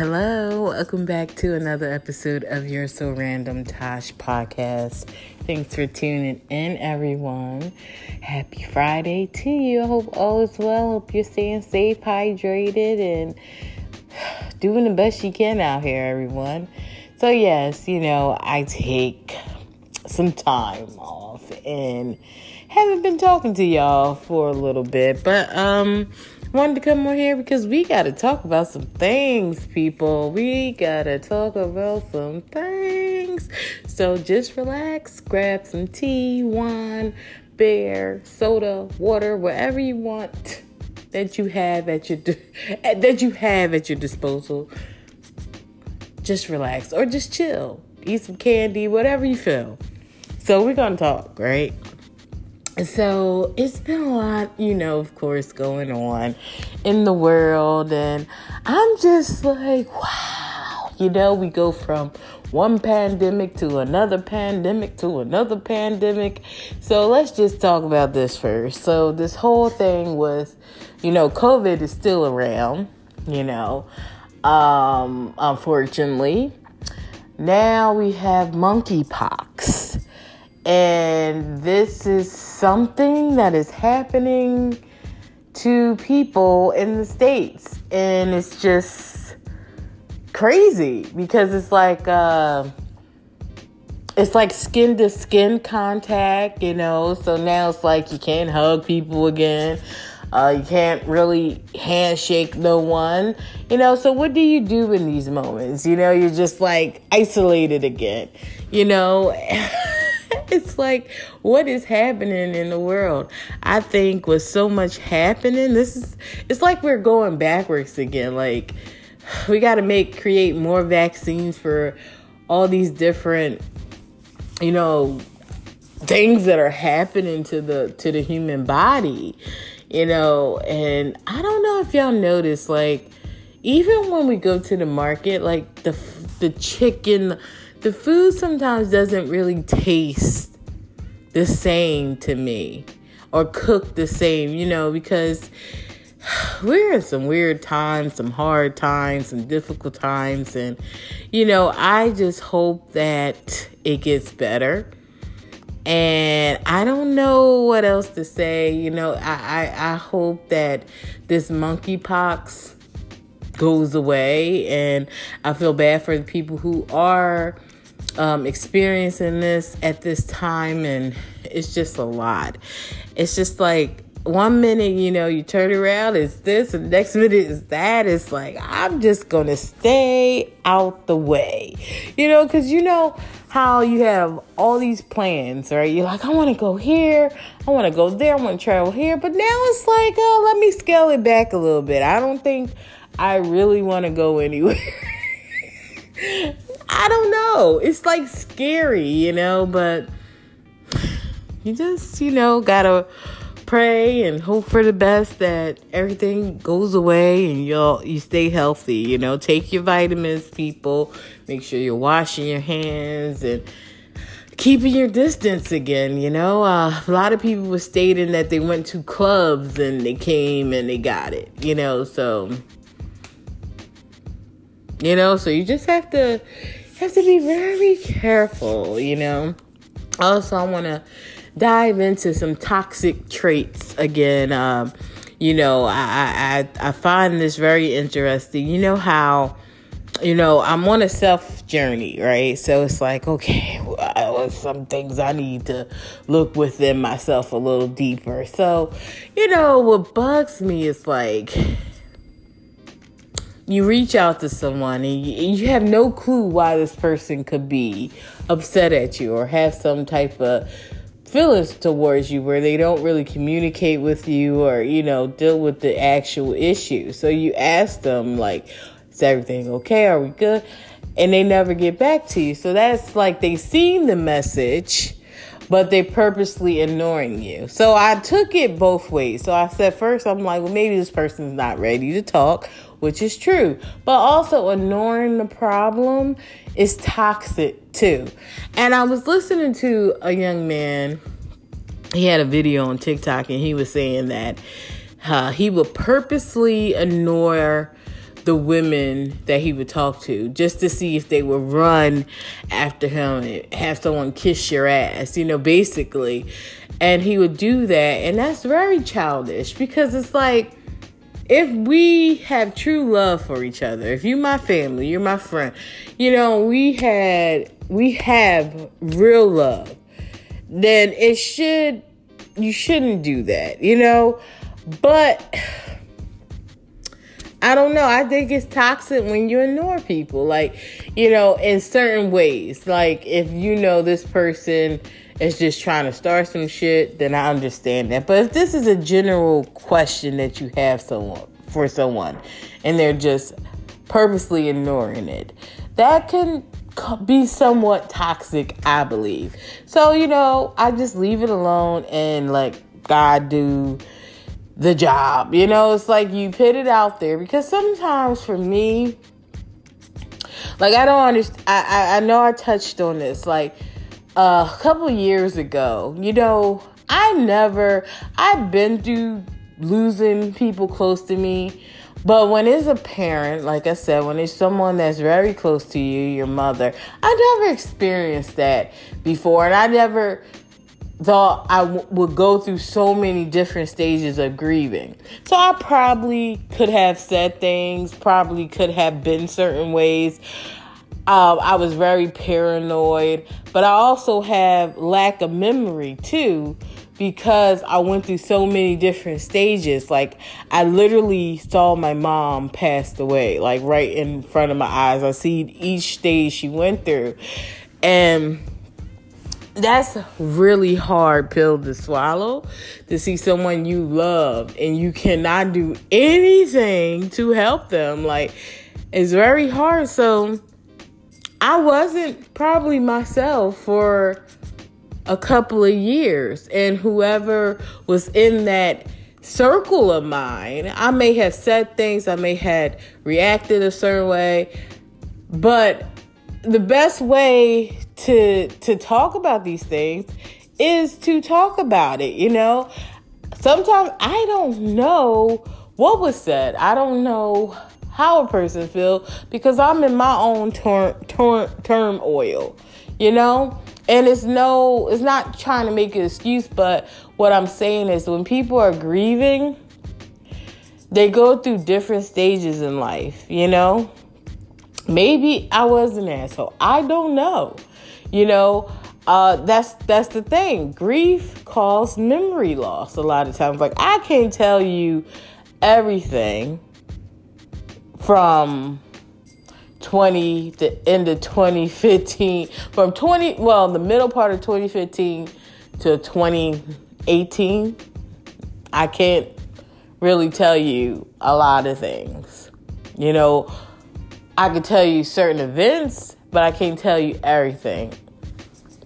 Hello, welcome back to another episode of Your So Random Tosh podcast. Thanks for tuning in, everyone. Happy Friday to you. I hope all is well. Hope you're staying safe, hydrated, and doing the best you can out here, everyone. So, yes, you know, I take some time off and haven't been talking to y'all for a little bit, but, um, wanted to come on here because we got to talk about some things, people. We got to talk about some things. So just relax, grab some tea, wine, beer, soda, water, whatever you want that you have at your that you have at your disposal. Just relax or just chill. Eat some candy, whatever you feel. So we're going to talk, right? So it's been a lot, you know, of course, going on in the world. And I'm just like, wow. You know, we go from one pandemic to another pandemic to another pandemic. So let's just talk about this first. So, this whole thing with, you know, COVID is still around, you know, um, unfortunately. Now we have monkeypox. And this is something that is happening to people in the States. And it's just crazy because it's like, uh, it's like skin to skin contact, you know. So now it's like you can't hug people again. Uh, you can't really handshake no one, you know. So what do you do in these moments? You know, you're just like isolated again, you know. it's like what is happening in the world? I think with so much happening this is it's like we're going backwards again. Like we got to make create more vaccines for all these different you know things that are happening to the to the human body you know? And i don't know if y'all notice like even when we go to the market like the the chicken the food sometimes doesn't really taste the same to me or cook the same, you know, because we're in some weird times, some hard times, some difficult times. And, you know, I just hope that it gets better. And I don't know what else to say. You know, I, I, I hope that this monkeypox goes away. And I feel bad for the people who are um, experiencing this at this time, and it's just a lot. It's just like one minute, you know, you turn around, it's this, and the next minute is that. It's like, I'm just gonna stay out the way, you know, because you know how you have all these plans, right? You're like, I wanna go here, I wanna go there, I wanna travel here, but now it's like, oh, let me scale it back a little bit. I don't think I really wanna go anywhere. I don't know. It's like scary, you know, but you just, you know, gotta pray and hope for the best that everything goes away and you'll you stay healthy, you know. Take your vitamins, people. Make sure you're washing your hands and keeping your distance again, you know. Uh, a lot of people were stating that they went to clubs and they came and they got it, you know, so you know, so you just have to have to be very careful, you know. Also, I want to dive into some toxic traits again. Um, you know, I, I I find this very interesting. You know how, you know, I'm on a self journey, right? So it's like, okay, well, some things I need to look within myself a little deeper. So, you know, what bugs me is like you reach out to someone and you, have no clue why this person could be upset at you or have some type of feelings towards you where they don't really communicate with you or you know deal with the actual issue. So you ask them like is everything okay? Are we good? And they never get back to you. So that's like they seen the message but they purposely ignoring you. So I took it both ways. So I said first I'm like, well maybe this person's not ready to talk which is true. But also, ignoring the problem is toxic too. And I was listening to a young man, he had a video on TikTok, and he was saying that uh, he would purposely ignore the women that he would talk to just to see if they would run after him and have someone kiss your ass, you know, basically. And he would do that. And that's very childish because it's like, if we have true love for each other, if you're my family, you're my friend, you know, we had, we have real love, then it should, you shouldn't do that, you know? But I don't know. I think it's toxic when you ignore people, like, you know, in certain ways. Like, if you know this person is just trying to start some shit, then I understand that. But if this is a general question that you have someone for someone and they're just purposely ignoring it, that can be somewhat toxic, I believe. So, you know, I just leave it alone and let God do the job. You know, it's like you put it out there because sometimes for me, like I don't understand. I, I, I know I touched on this like a couple years ago. You know, I never. I've been through losing people close to me. But when it's a parent, like I said, when it's someone that's very close to you, your mother, I never experienced that before. And I never thought I w- would go through so many different stages of grieving. So I probably could have said things, probably could have been certain ways. Um, I was very paranoid, but I also have lack of memory too because I went through so many different stages. Like I literally saw my mom passed away, like right in front of my eyes. I see each stage she went through. And that's really hard pill to swallow to see someone you love and you cannot do anything to help them like it's very hard so i wasn't probably myself for a couple of years and whoever was in that circle of mine i may have said things i may have reacted a certain way but the best way to to talk about these things is to talk about it, you know? Sometimes I don't know what was said. I don't know how a person feel because I'm in my own term turmoil, you know? And it's no it's not trying to make an excuse, but what I'm saying is when people are grieving, they go through different stages in life, you know? Maybe I was an asshole. I don't know. You know, uh, that's that's the thing. Grief causes memory loss a lot of times. Like I can't tell you everything from 20 the end of 2015 from 20 well the middle part of 2015 to 2018 i can't really tell you a lot of things you know I could tell you certain events, but I can't tell you everything.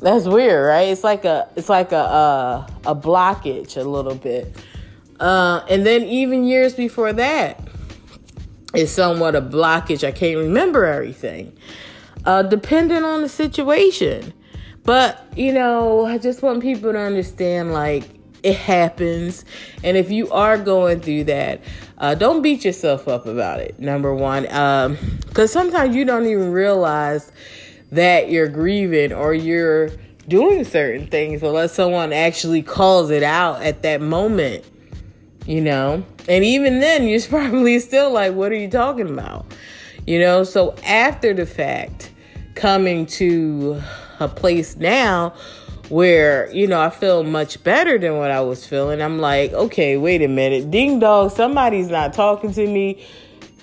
That's weird, right? It's like a it's like a a, a blockage a little bit. Uh, and then even years before that, it's somewhat a blockage. I can't remember everything, uh, depending on the situation. But you know, I just want people to understand, like it happens. And if you are going through that, uh, don't beat yourself up about it. Number one, because um, sometimes you don't even realize that you're grieving or you're doing certain things unless someone actually calls it out at that moment, you know? And even then, you're probably still like, what are you talking about? You know, so after the fact, coming to a place now where you know I feel much better than what I was feeling. I'm like, okay, wait a minute, ding dong, somebody's not talking to me.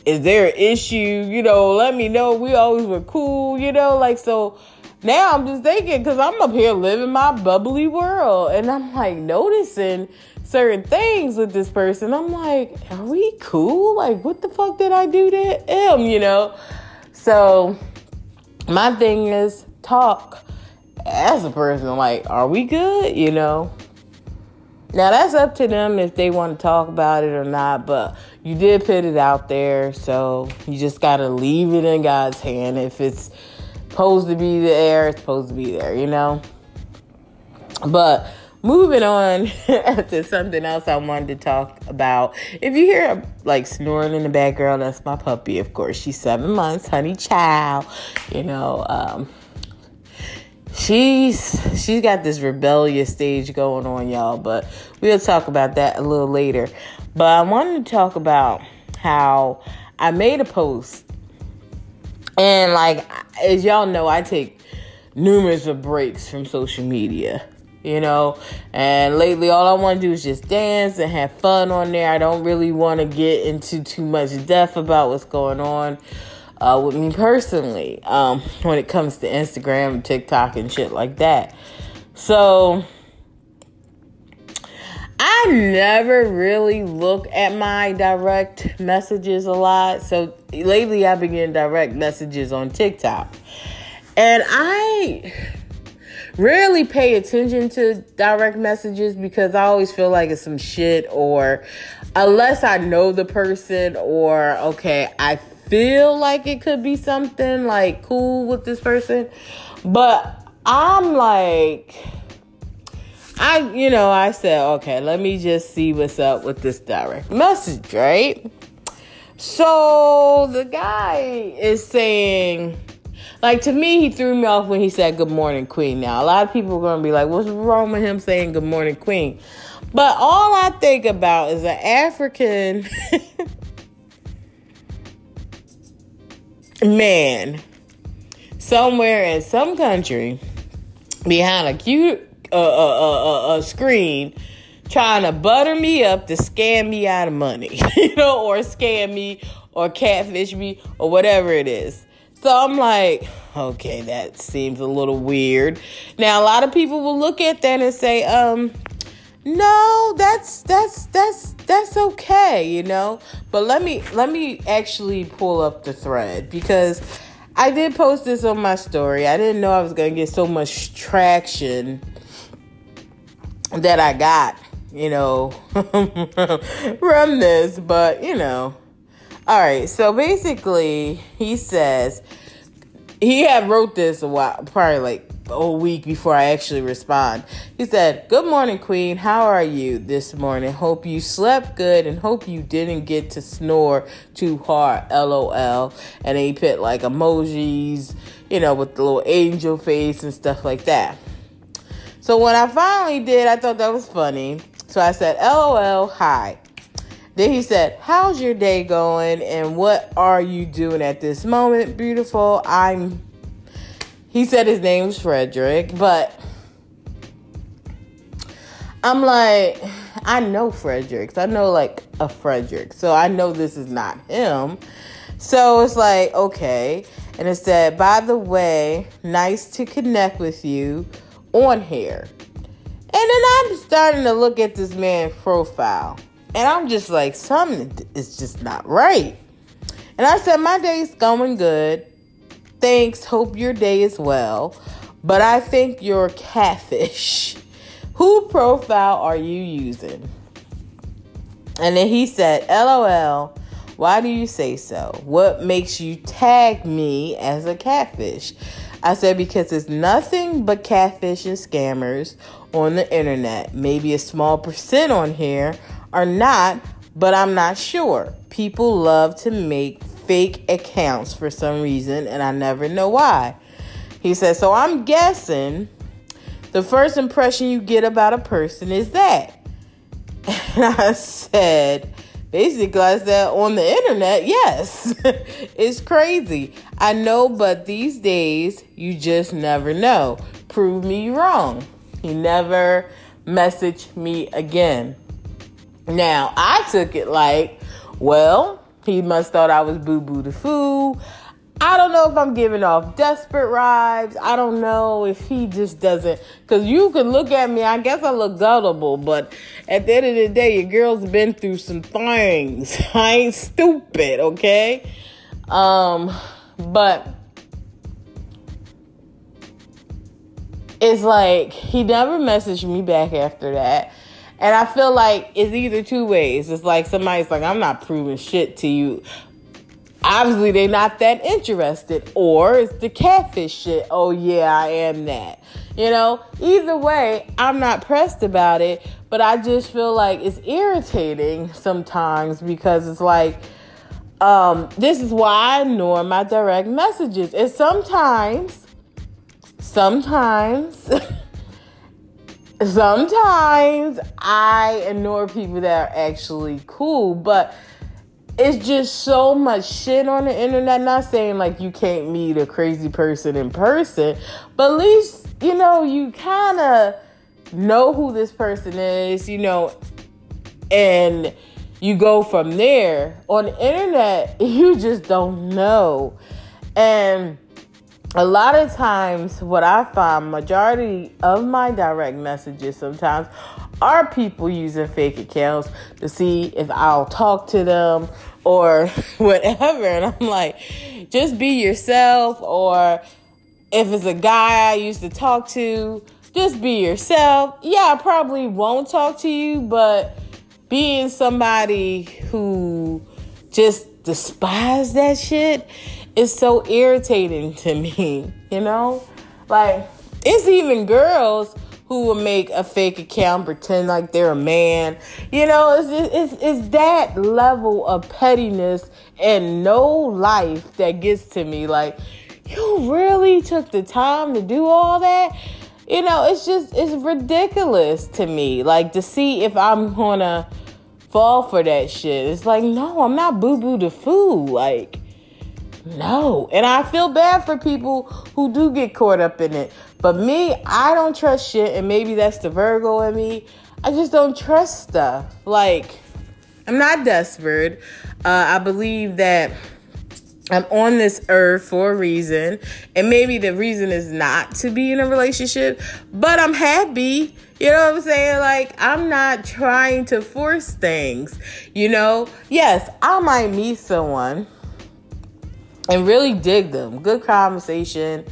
Is there an issue? You know, let me know. We always were cool, you know, like so. Now I'm just thinking because I'm up here living my bubbly world, and I'm like noticing certain things with this person. I'm like, are we cool? Like, what the fuck did I do to him? You know. So my thing is talk as a person, like, are we good? You know? Now that's up to them if they want to talk about it or not, but you did put it out there, so you just gotta leave it in God's hand. If it's supposed to be there, it's supposed to be there, you know? But moving on to something else I wanted to talk about. If you hear like snoring in the background, that's my puppy, of course. She's seven months, honey child. You know, um, she's she's got this rebellious stage going on, y'all. But we'll talk about that a little later. But I wanted to talk about how I made a post, and like as y'all know, I take numerous of breaks from social media you know. And lately, all I want to do is just dance and have fun on there. I don't really want to get into too much depth about what's going on uh, with me personally um, when it comes to Instagram, TikTok, and shit like that. So. I never really look at my direct messages a lot. So lately I've been getting direct messages on TikTok. And I rarely pay attention to direct messages because I always feel like it's some shit or unless I know the person or okay, I feel like it could be something like cool with this person. But I'm like I you know, I said, okay, let me just see what's up with this direct message, right? So the guy is saying like to me, he threw me off when he said "Good morning, Queen." Now a lot of people are gonna be like, "What's wrong with him saying Good morning, Queen?" But all I think about is an African man somewhere in some country behind a cute uh, uh, uh, uh, screen trying to butter me up to scam me out of money, you know, or scam me or catfish me or whatever it is. So I'm like, okay, that seems a little weird. Now a lot of people will look at that and say, um, no, that's that's that's that's okay, you know. But let me let me actually pull up the thread because I did post this on my story. I didn't know I was gonna get so much traction that I got, you know, from this, but you know, all right, so basically, he says he had wrote this a while, probably like a week before I actually respond. He said, "Good morning, Queen. How are you this morning? Hope you slept good and hope you didn't get to snore too hard. LOL." And he put like emojis, you know, with the little angel face and stuff like that. So when I finally did, I thought that was funny. So I said, "LOL, hi." Then he said, How's your day going? And what are you doing at this moment, beautiful? I'm. He said his name's Frederick, but I'm like, I know Fredericks. I know like a Frederick. So I know this is not him. So it's like, okay. And it said, by the way, nice to connect with you on here. And then I'm starting to look at this man's profile. And I'm just like, something is just not right. And I said, My day's going good. Thanks. Hope your day is well. But I think you're catfish. Who profile are you using? And then he said, LOL. Why do you say so? What makes you tag me as a catfish? I said, because it's nothing but catfish and scammers on the internet. Maybe a small percent on here or not, but I'm not sure. People love to make fake accounts for some reason, and I never know why. He says, So I'm guessing the first impression you get about a person is that. And I said, basically, I said, on the internet, yes. it's crazy. I know, but these days, you just never know. Prove me wrong. He never messaged me again. Now, I took it like, well, he must thought I was boo boo the fool. I don't know if I'm giving off desperate vibes. I don't know if he just doesn't. Because you can look at me, I guess I look gullible, but at the end of the day, your girl's been through some things. I ain't stupid, okay? Um, but it's like he never messaged me back after that. And I feel like it's either two ways. It's like somebody's like, I'm not proving shit to you. Obviously, they're not that interested. Or it's the catfish shit. Oh, yeah, I am that. You know, either way, I'm not pressed about it, but I just feel like it's irritating sometimes because it's like, um, this is why I ignore my direct messages. And sometimes, sometimes, sometimes I ignore people that are actually cool, but it's just so much shit on the internet. Not saying like you can't meet a crazy person in person, but at least, you know, you kind of know who this person is, you know, and you go from there. On the internet, you just don't know. And a lot of times what I find majority of my direct messages sometimes are people using fake accounts to see if I'll talk to them or whatever. And I'm like, just be yourself. Or if it's a guy I used to talk to, just be yourself. Yeah, I probably won't talk to you, but being somebody who just despise that shit is so irritating to me, you know? Like, it's even girls who will make a fake account, pretend like they're a man. You know, it's, it's, it's that level of pettiness and no life that gets to me. Like, you really took the time to do all that? You know, it's just, it's ridiculous to me. Like, to see if I'm gonna fall for that shit. It's like, no, I'm not boo boo the fool. Like, no. And I feel bad for people who do get caught up in it. But me, I don't trust shit. And maybe that's the Virgo in me. I just don't trust stuff. Like, I'm not desperate. Uh, I believe that I'm on this earth for a reason. And maybe the reason is not to be in a relationship, but I'm happy. You know what I'm saying? Like, I'm not trying to force things. You know, yes, I might meet someone and really dig them. Good conversation,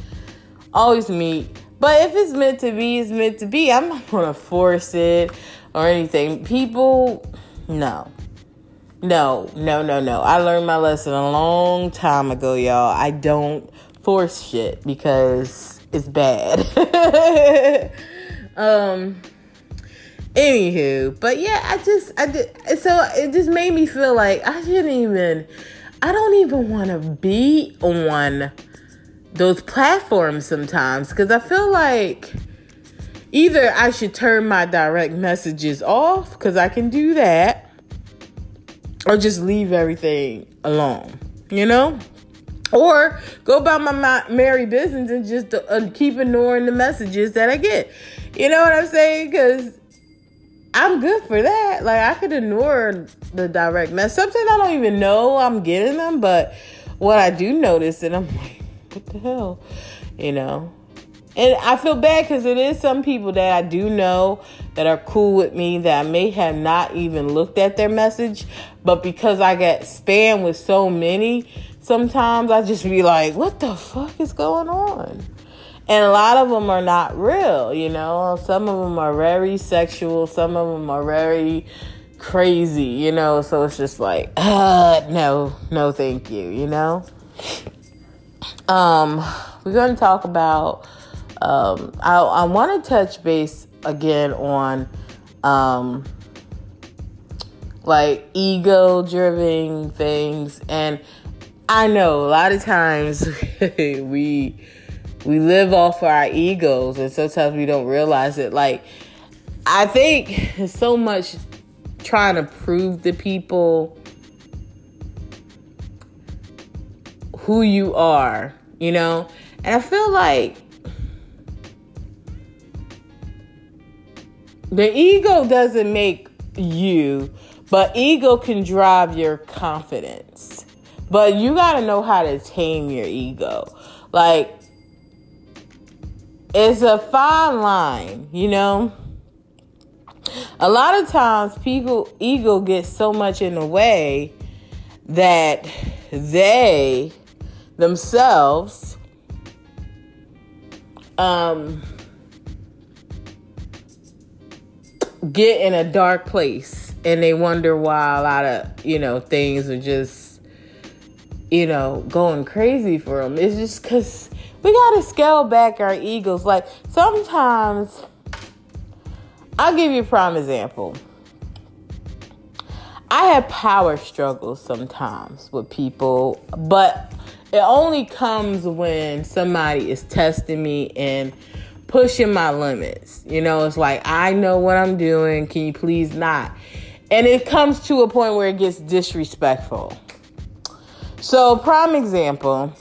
always meet. But if it's meant to be, it's meant to be. I'm not gonna force it or anything. People, no. No, no, no, no. I learned my lesson a long time ago, y'all. I don't force shit because it's bad. um anywho, but yeah, I just I did so it just made me feel like I shouldn't even I don't even want to be on those platforms sometimes because I feel like either I should turn my direct messages off because I can do that or just leave everything alone, you know? Or go about my merry business and just uh, keep ignoring the messages that I get. You know what I'm saying? Because I'm good for that. Like I could ignore the direct message. Sometimes I don't even know I'm getting them, but what I do notice, and I'm like, what the hell, you know. And I feel bad because it is some people that I do know that are cool with me that I may have not even looked at their message, but because I get spam with so many, sometimes I just be like, what the fuck is going on? And a lot of them are not real, you know. Some of them are very sexual, some of them are very crazy, you know. So it's just like, uh, no, no, thank you, you know. Um, we're going to talk about. Um, I, I want to touch base again on, um, like ego driven things, and I know a lot of times we we live off our egos, and sometimes we don't realize it. Like I think so much trying to prove to people who you are, you know? And I feel like the ego doesn't make you, but ego can drive your confidence. But you got to know how to tame your ego. Like, it's a fine line, you know? A lot of times people ego gets so much in the way that they themselves um get in a dark place and they wonder why a lot of, you know, things are just you know, going crazy for them. It's just because we got to scale back our egos. Like sometimes, I'll give you a prime example. I have power struggles sometimes with people, but it only comes when somebody is testing me and pushing my limits. You know, it's like, I know what I'm doing. Can you please not? And it comes to a point where it gets disrespectful. So, prime example,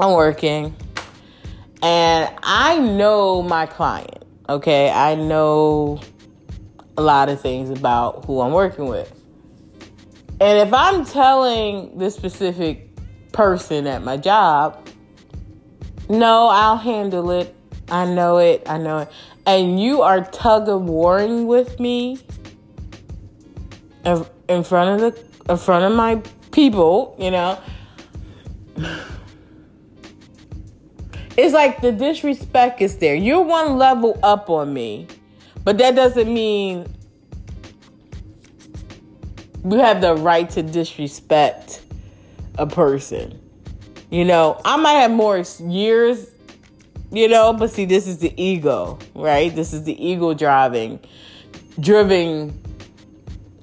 I'm working and I know my client, okay? I know a lot of things about who I'm working with. And if I'm telling this specific person at my job, no, I'll handle it. I know it. I know it. And you are tug of warring with me in front of the in front of my people, you know. It's like the disrespect is there. You're one level up on me, but that doesn't mean you have the right to disrespect a person. You know, I might have more years, you know, but see, this is the ego, right? This is the ego driving, driven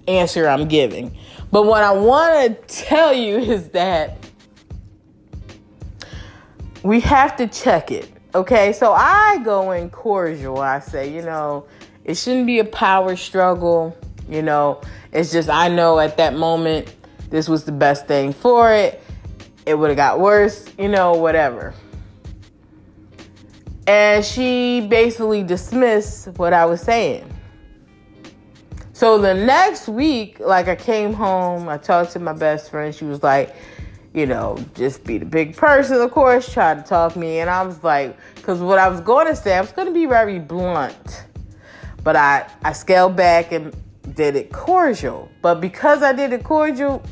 answer I'm giving. But what I want to tell you is that we have to check it. Okay, so I go in cordial. I say, you know, it shouldn't be a power struggle. You know, it's just I know at that moment this was the best thing for it. It would have got worse, you know, whatever. And she basically dismissed what I was saying. So the next week, like I came home, I talked to my best friend. She was like, you know, just be the big person, of course, try to talk me. And I was like, because what I was going to say, I was going to be very blunt. But I, I scaled back and did it cordial. But because I did it cordial,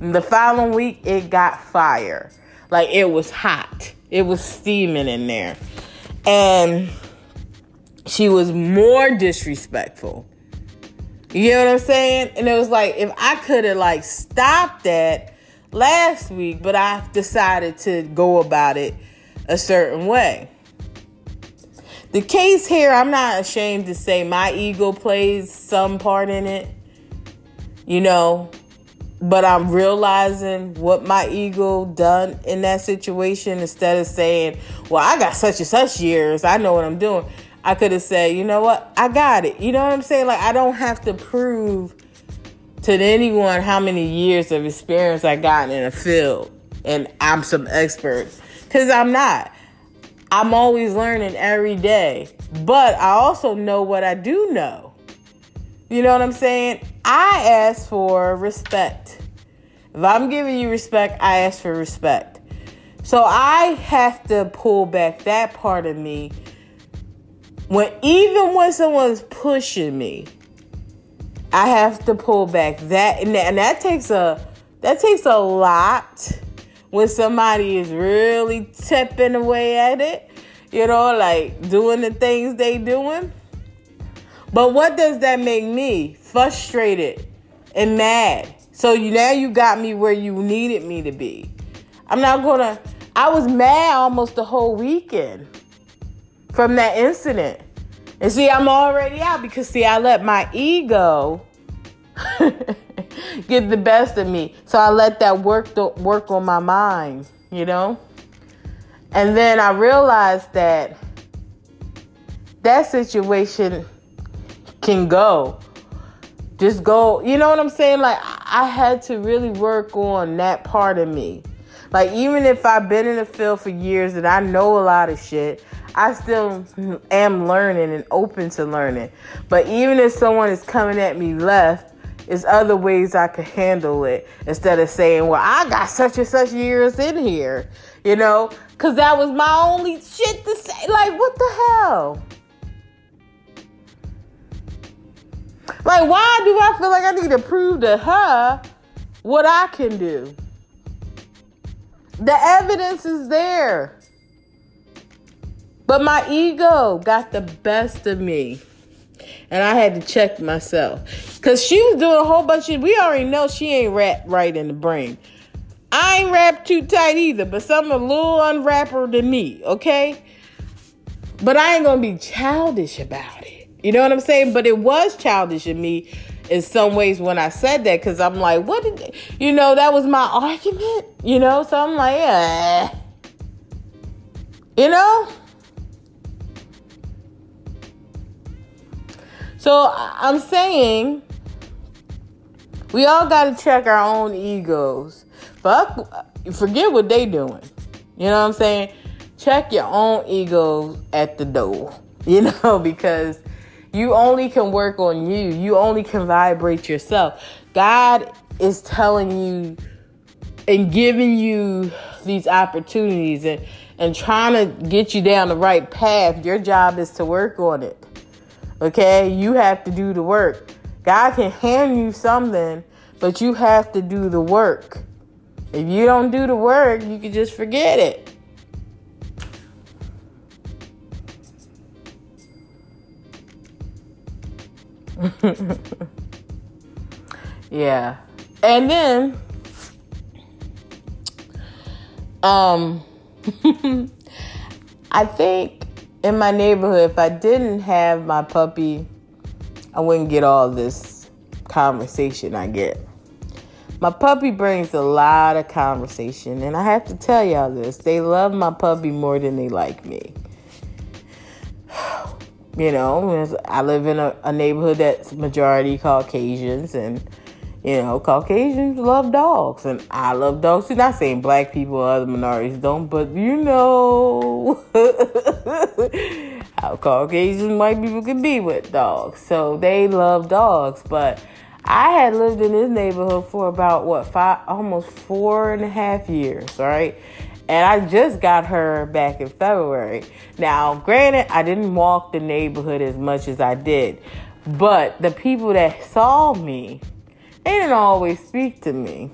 the following week it got fire. Like it was hot. It was steaming in there. And she was more disrespectful. You know what I'm saying? And it was like if I could have like stopped that last week, but I decided to go about it a certain way. The case here, I'm not ashamed to say my ego plays some part in it. You know, but I'm realizing what my ego done in that situation instead of saying, "Well, I got such and such years. I know what I'm doing." I could have said, you know what, I got it. You know what I'm saying? Like, I don't have to prove to anyone how many years of experience I got in a field and I'm some expert. Because I'm not. I'm always learning every day. But I also know what I do know. You know what I'm saying? I ask for respect. If I'm giving you respect, I ask for respect. So I have to pull back that part of me when even when someone's pushing me, I have to pull back that and that, and that takes a that takes a lot when somebody is really tipping away at it, you know, like doing the things they doing. But what does that make me? Frustrated and mad. So you now you got me where you needed me to be. I'm not gonna I was mad almost the whole weekend from that incident. And see, I'm already out because see, I let my ego get the best of me. So I let that work to, work on my mind, you know? And then I realized that that situation can go. Just go, you know what I'm saying? Like I had to really work on that part of me. Like even if I've been in the field for years and I know a lot of shit, I still am learning and open to learning. But even if someone is coming at me left, there's other ways I could handle it instead of saying, well, I got such and such years in here, you know, because that was my only shit to say. Like, what the hell? Like, why do I feel like I need to prove to her what I can do? The evidence is there. But my ego got the best of me. And I had to check myself. Because she was doing a whole bunch of, we already know she ain't rat right in the brain. I ain't wrapped too tight either, but some a little unwrapper than me, okay? But I ain't gonna be childish about it. You know what I'm saying? But it was childish in me in some ways when I said that because I'm like, what did, you know, that was my argument, you know? So I'm like, yeah. You know? So I'm saying we all got to check our own egos. Fuck, forget what they doing. You know what I'm saying? Check your own egos at the door. You know, because you only can work on you. You only can vibrate yourself. God is telling you and giving you these opportunities and, and trying to get you down the right path. Your job is to work on it. Okay? You have to do the work. God can hand you something, but you have to do the work. If you don't do the work, you can just forget it. yeah. And then um I think in my neighborhood if I didn't have my puppy I wouldn't get all this conversation I get. My puppy brings a lot of conversation, and I have to tell y'all this they love my puppy more than they like me. You know, I live in a, a neighborhood that's majority Caucasians, and you know, Caucasians love dogs, and I love dogs. Too. Not saying black people or other minorities don't, but you know how Caucasian white people can be with dogs. So they love dogs, but I had lived in this neighborhood for about what five, almost four and a half years, right? And I just got her back in February. Now, granted, I didn't walk the neighborhood as much as I did, but the people that saw me, they didn't always speak to me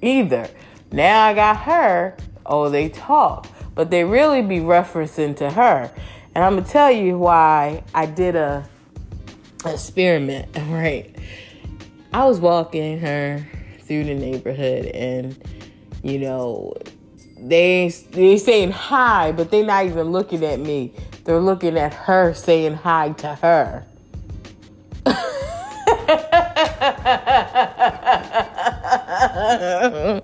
either. Now I got her, oh, they talk, but they really be referencing to her. And I'm gonna tell you why I did a experiment, right? I was walking her through the neighborhood and you know they they saying hi but they not even looking at me they're looking at her saying hi to her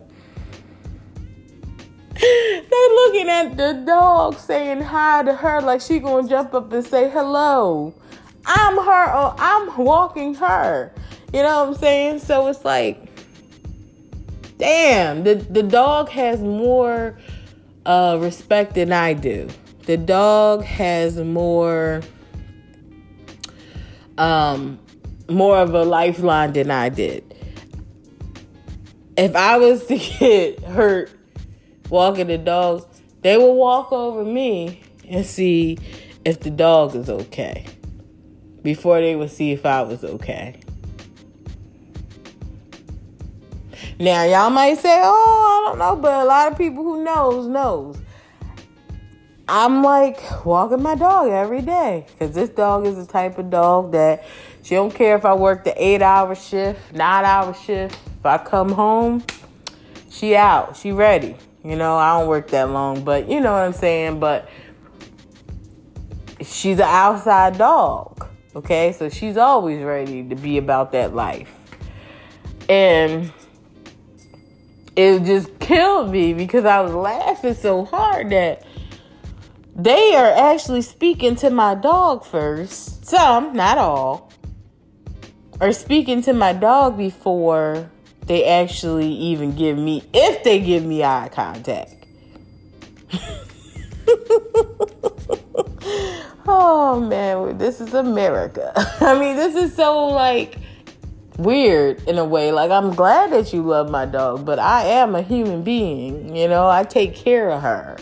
they looking at the dog saying hi to her like she gonna jump up and say hello i'm her or i'm walking her you know what I'm saying? So it's like, damn, the, the dog has more uh, respect than I do. The dog has more um more of a lifeline than I did. If I was to get hurt walking the dogs, they will walk over me and see if the dog is okay before they would see if I was okay. Now y'all might say, "Oh, I don't know," but a lot of people who knows knows. I'm like walking my dog every day because this dog is the type of dog that she don't care if I work the eight hour shift, nine hour shift. If I come home, she out, she ready. You know, I don't work that long, but you know what I'm saying. But she's an outside dog, okay? So she's always ready to be about that life, and it just killed me because I was laughing so hard that they are actually speaking to my dog first. Some, not all, are speaking to my dog before they actually even give me, if they give me eye contact. oh man, this is America. I mean, this is so like weird in a way. Like, I'm glad that you love my dog, but I am a human being. You know, I take care of her.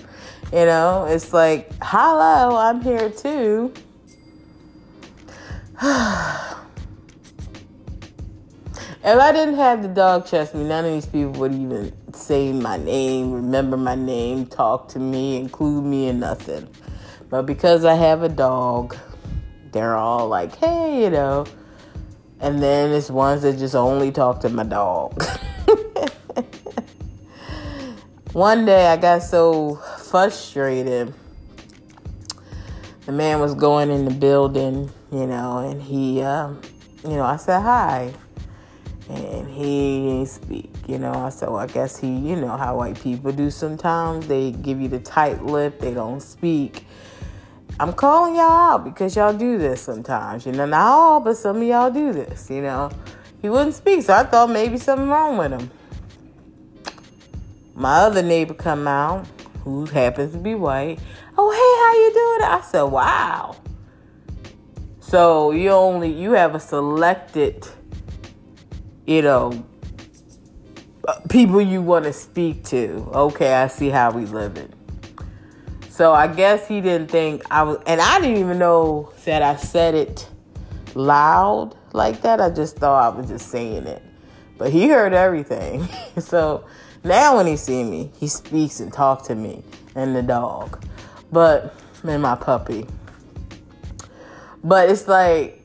You know, it's like, hello, I'm here too. if I didn't have the dog trust me, none of these people would even say my name, remember my name, talk to me, include me in nothing. But because I have a dog, they're all like, hey, you know, and then it's ones that just only talk to my dog. one day I got so frustrated. The man was going in the building, you know, and he, um, you know, I said hi, and he didn't speak. You know, I said, well, I guess he, you know, how white people do sometimes. They give you the tight lip, they don't speak. I'm calling y'all out because y'all do this sometimes. You know, not all, but some of y'all do this, you know. He wouldn't speak, so I thought maybe something wrong with him. My other neighbor come out, who happens to be white. Oh, hey, how you doing? I said, wow. So you only you have a selected, you know, uh, people you want to speak to. Okay, I see how we live it. So I guess he didn't think I was, and I didn't even know that I said it loud like that. I just thought I was just saying it. But he heard everything. so now when he see me, he speaks and talks to me and the dog. But and my puppy. But it's like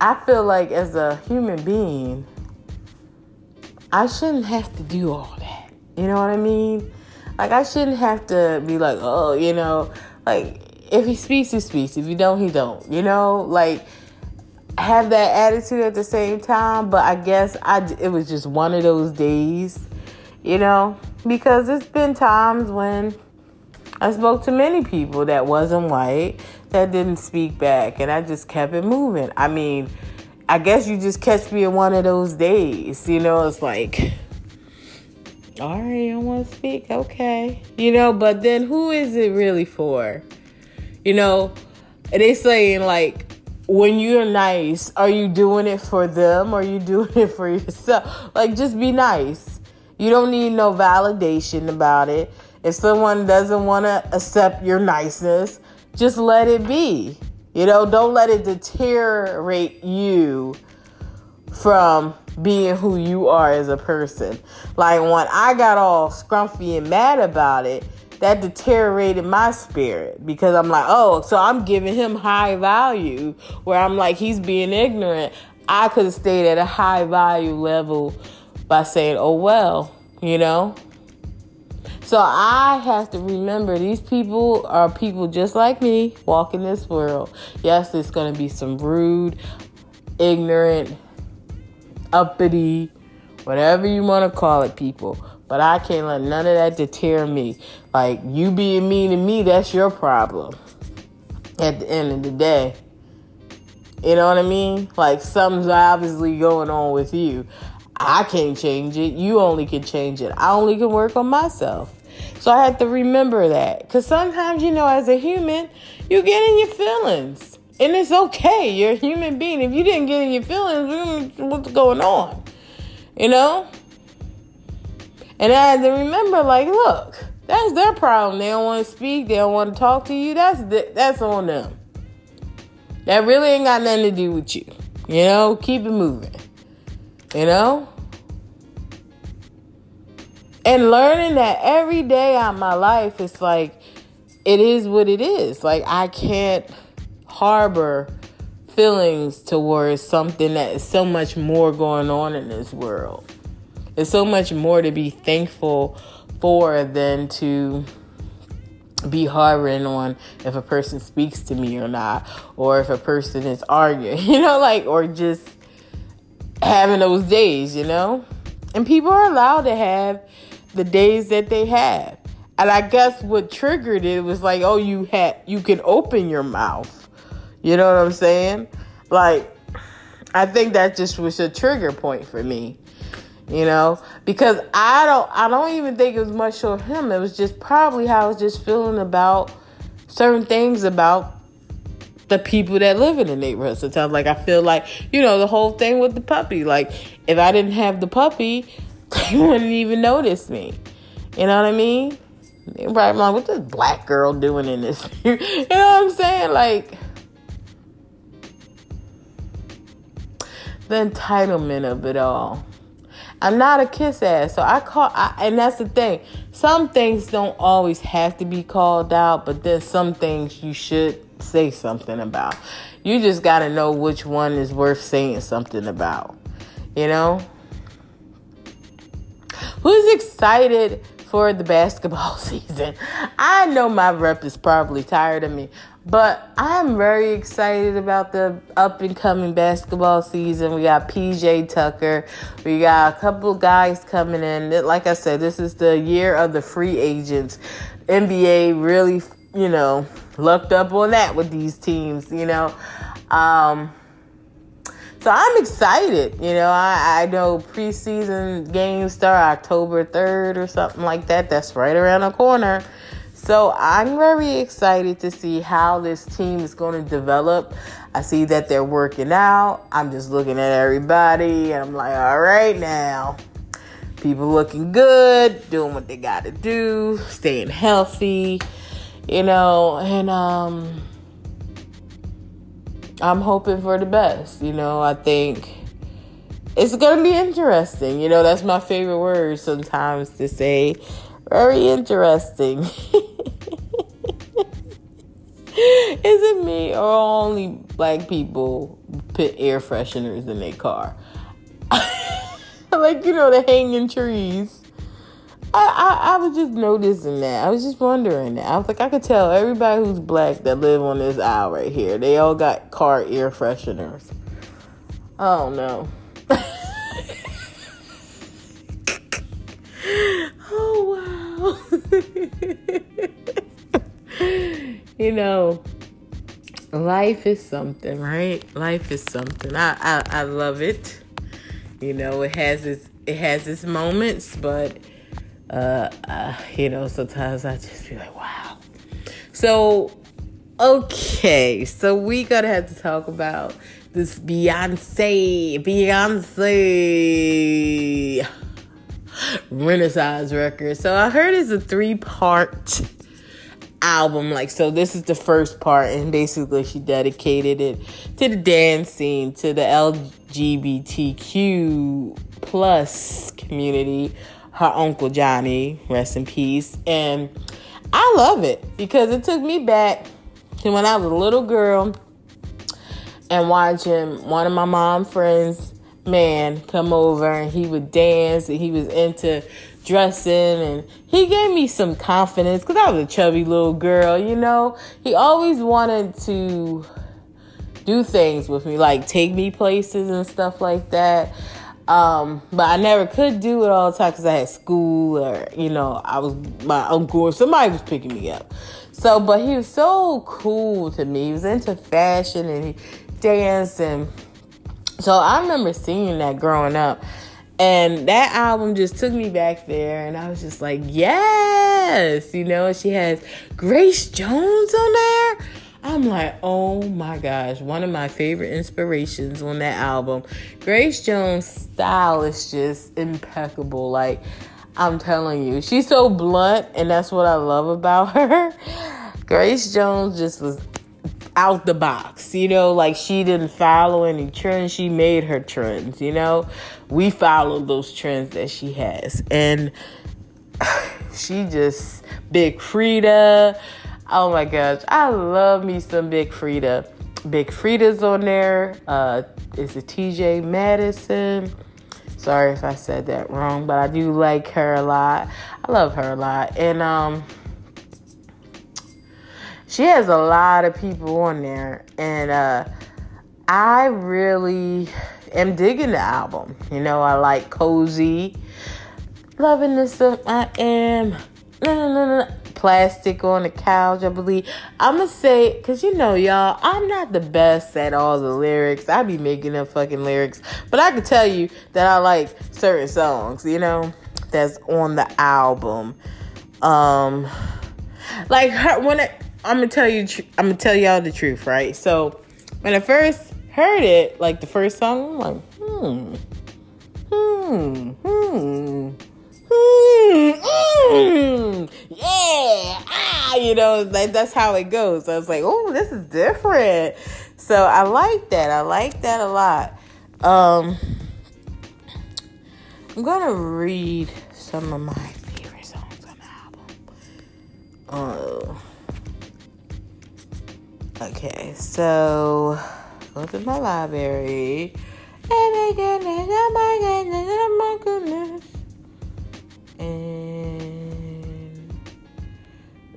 I feel like as a human being, I shouldn't have to do all that. You know what I mean? Like I shouldn't have to be like, oh, you know, like if he speaks, he speaks. If he don't, he don't. You know, like have that attitude at the same time. But I guess I it was just one of those days, you know, because it's been times when I spoke to many people that wasn't white that didn't speak back, and I just kept it moving. I mean, I guess you just catch me in one of those days, you know. It's like all right, you want to speak? Okay. You know, but then who is it really for? You know, they saying like, when you're nice, are you doing it for them or are you doing it for yourself? Like, just be nice. You don't need no validation about it. If someone doesn't want to accept your niceness, just let it be. You know, don't let it deteriorate you from being who you are as a person. Like when I got all scrumpy and mad about it, that deteriorated my spirit because I'm like, oh, so I'm giving him high value where I'm like, he's being ignorant. I could have stayed at a high value level by saying, oh, well, you know? So I have to remember these people are people just like me walking this world. Yes, it's going to be some rude, ignorant, uppity, whatever you want to call it, people. But I can't let none of that deter me. Like, you being mean to me, that's your problem at the end of the day. You know what I mean? Like, something's obviously going on with you. I can't change it. You only can change it. I only can work on myself. So I have to remember that. Because sometimes, you know, as a human, you get in your feelings. And it's okay. You're a human being. If you didn't get in your feelings, what's going on? You know? And I had to remember, like, look, that's their problem. They don't want to speak. They don't want to talk to you. That's that's on them. That really ain't got nothing to do with you. You know, keep it moving. You know? And learning that every day of my life, it's like, it is what it is. Like, I can't harbor feelings towards something that is so much more going on in this world. There's so much more to be thankful for than to be harboring on if a person speaks to me or not, or if a person is arguing, you know, like, or just having those days, you know? And people are allowed to have the days that they have. And I guess what triggered it was like, oh, you had you can open your mouth you know what I'm saying? Like, I think that just was a trigger point for me. You know, because I don't, I don't even think it was much of him. It was just probably how I was just feeling about certain things about the people that live in the neighborhood. Sometimes, like I feel like, you know, the whole thing with the puppy. Like, if I didn't have the puppy, they wouldn't even notice me. You know what I mean? Right, like, what this black girl doing in this? you know what I'm saying? Like, the entitlement of it all. I'm not a kiss ass, so I call, I, and that's the thing. Some things don't always have to be called out, but there's some things you should say something about. You just got to know which one is worth saying something about. You know? Who's excited for the basketball season. I know my rep is probably tired of me, but I'm very excited about the up and coming basketball season. We got PJ Tucker, we got a couple guys coming in. Like I said, this is the year of the free agents. NBA really, you know, lucked up on that with these teams, you know. Um, so I'm excited. You know, I, I know preseason games start October 3rd or something like that. That's right around the corner. So I'm very excited to see how this team is going to develop. I see that they're working out. I'm just looking at everybody and I'm like, all right now. People looking good, doing what they got to do, staying healthy, you know, and um I'm hoping for the best. You know, I think it's going to be interesting. You know, that's my favorite word sometimes to say. Very interesting. Is it me or only black people put air fresheners in their car? like, you know, the hanging trees. I, I, I was just noticing that. I was just wondering that. I was like, I could tell everybody who's black that live on this aisle right here. They all got car air fresheners. Oh no. oh wow. you know, life is something, right? Life is something. I, I I love it. You know, it has its it has its moments, but uh, uh, you know, sometimes I just be like, wow. So, okay, so we gotta have to talk about this Beyonce, Beyonce Renaissance record. So I heard it's a three part album. Like, so this is the first part, and basically she dedicated it to the dance scene, to the LGBTQ plus community her uncle Johnny, rest in peace. And I love it because it took me back to when I was a little girl and watching one of my mom friends man come over and he would dance and he was into dressing and he gave me some confidence because I was a chubby little girl, you know. He always wanted to do things with me, like take me places and stuff like that. Um, but I never could do it all the time because I had school or, you know, I was my uncle or somebody was picking me up. So, but he was so cool to me. He was into fashion and he danced. And so I remember seeing that growing up. And that album just took me back there. And I was just like, yes, you know, she has Grace Jones on there. I'm like, oh my gosh, one of my favorite inspirations on that album. Grace Jones' style is just impeccable. Like, I'm telling you, she's so blunt, and that's what I love about her. Grace Jones just was out the box, you know, like she didn't follow any trends, she made her trends, you know. We followed those trends that she has, and she just, Big Freedia Oh my gosh, I love me some Big Freedia. Big Freedia's on there. Uh, is it TJ Madison? Sorry if I said that wrong, but I do like her a lot. I love her a lot, and um, she has a lot of people on there, and uh, I really am digging the album. You know, I like cozy, loving this. Stuff I am plastic on the couch, I believe. I'm gonna say, cause you know, y'all, I'm not the best at all the lyrics. I be making up fucking lyrics, but I can tell you that I like certain songs, you know, that's on the album. Um, like her, when I, I'm gonna tell you, I'm gonna tell y'all the truth, right? So when I first heard it, like the first song, I'm like, hmm, hmm, hmm mm, yeah, ah, you know, like that's how it goes. I was like, oh, this is different. So I like that. I like that a lot. Um, I'm gonna read some of my favorite songs on the album. Oh. Okay, so to my library. Oh my goodness, oh my goodness. And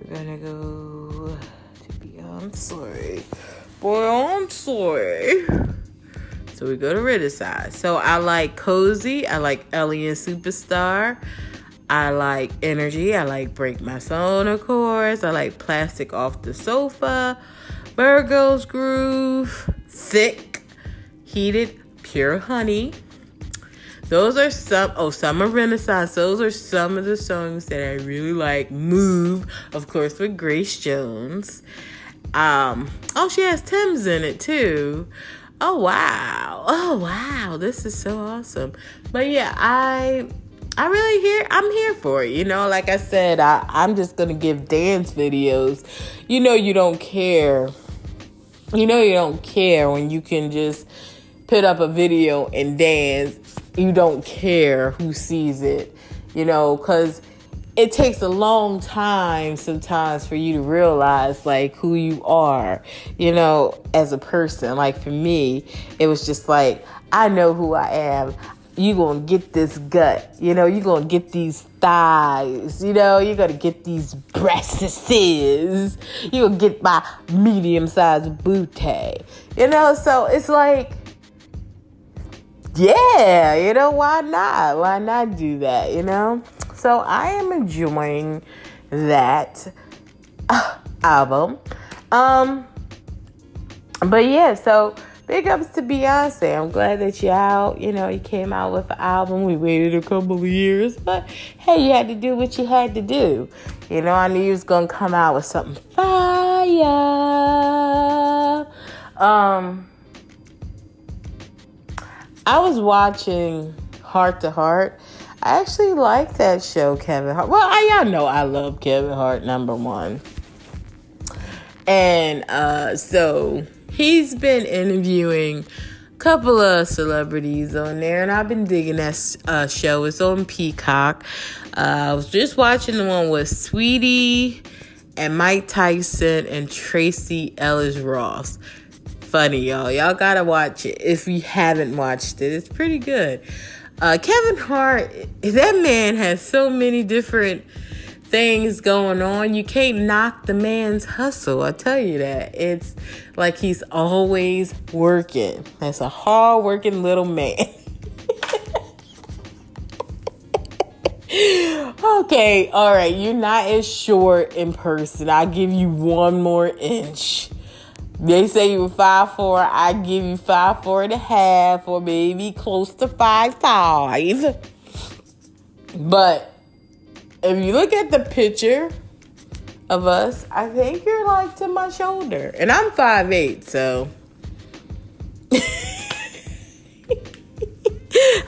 gonna go to Beyonce. Beyonce. So we go to Riverside. So I like Cozy. I like Alien Superstar. I like Energy. I like Break My Soul, of course. I like Plastic Off the Sofa. Virgo's Groove. Thique. Heated. Pure Honey. Those are some, oh, Summer Renaissance. Those are some of the songs that I really like. Move, of course, with Grace Jones. Um, oh, she has Tems in it too. Oh wow. Oh wow. This is so awesome. But yeah, I I really here I'm here for it. You know, like I said, I, I'm just gonna give dance videos. You know you don't care. You know you don't care when you can just put up a video and dance you don't care who sees it, you know, because it takes a long time sometimes for you to realize like who you are, you know, as a person. Like for me, it was just like, I know who I am. You gonna get this gut, you know, you gonna get these thighs, you know, you're gonna get these breasts, you gonna get my medium sized booty, you know, so it's like yeah, you know, why not? Why not do that, you know? So I am enjoying that uh, album. Um but yeah, so big ups to Beyonce. I'm glad that you're out. You know, you came out with an album. We waited a couple of years, but hey, you had to do what you had to do. You know, I knew you was gonna come out with something fire. Um I was watching Hart to Hart. I actually like that show, Kevin Hart. Well, I, y'all know I love Kevin Hart, number one. And uh, so he's been interviewing a couple of celebrities on there, and I've been digging that uh, show. It's on Peacock. Uh, I was just watching the one with Saweetie and Mike Tyson and Tracee Ellis Ross funny, y'all. Y'all gotta watch it if you haven't watched it. It's pretty good. Uh, Kevin Hart, that man has so many different things going on. You can't knock the man's hustle. I tell you that. It's like he's always working. That's a hard working little man. okay, all right. You're not as short in person. I'll give you one more inch. They say you were five four. I give you five four and a half, or maybe close to five five. But if you look at the picture of us, I think you're like to my shoulder, and I'm five eight, so.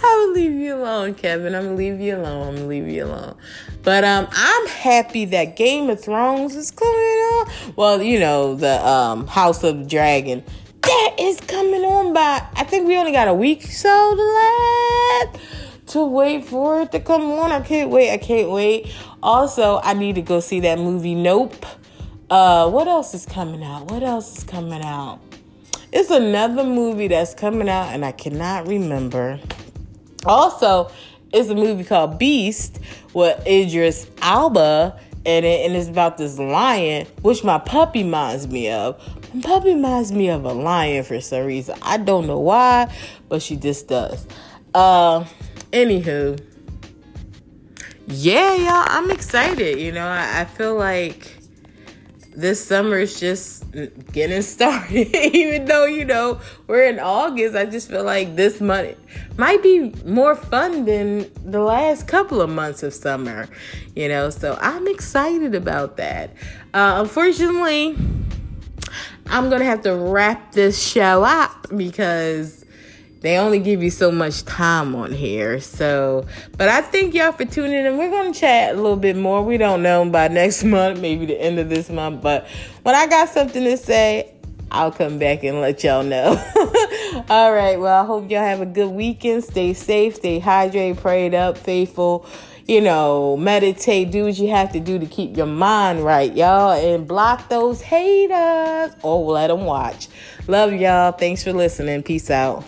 I will leave you alone, Kevin. I'm gonna leave you alone. I'm gonna leave you alone. But um, I'm happy that Game of Thrones is coming on. Well, you know the um, House of Dragon that is coming on by. I think we only got a week so to to wait for it to come on. I can't wait. I can't wait. Also, I need to go see that movie. Nope. Uh, what else is coming out? What else is coming out? It's another movie that's coming out, and I cannot remember. Also, it's a movie called Beast with Idris Elba in it, and it's about this lion, which my puppy reminds me of. My puppy reminds me of a lion for some reason. I don't know why, but she just does. Uh, anywho, yeah, y'all, I'm excited. You know, I, I feel like this summer is just getting started. Even though, you know, we're in August, I just feel like this month might be more fun than the last couple of months of summer, you know. So I'm excited about that. Uh, unfortunately, I'm going to have to wrap this show up because they only give you so much time on here. So, but I thank y'all for tuning in. We're going to chat a little bit more. We don't know by next month, maybe the end of this month. But when I got something to say, I'll come back and let y'all know. All right. Well, I hope y'all have a good weekend. Stay safe, stay hydrated, prayed up, faithful. You know, meditate, do what you have to do to keep your mind right, y'all, and block those haters oh, or let them watch. Love y'all. Thanks for listening. Peace out.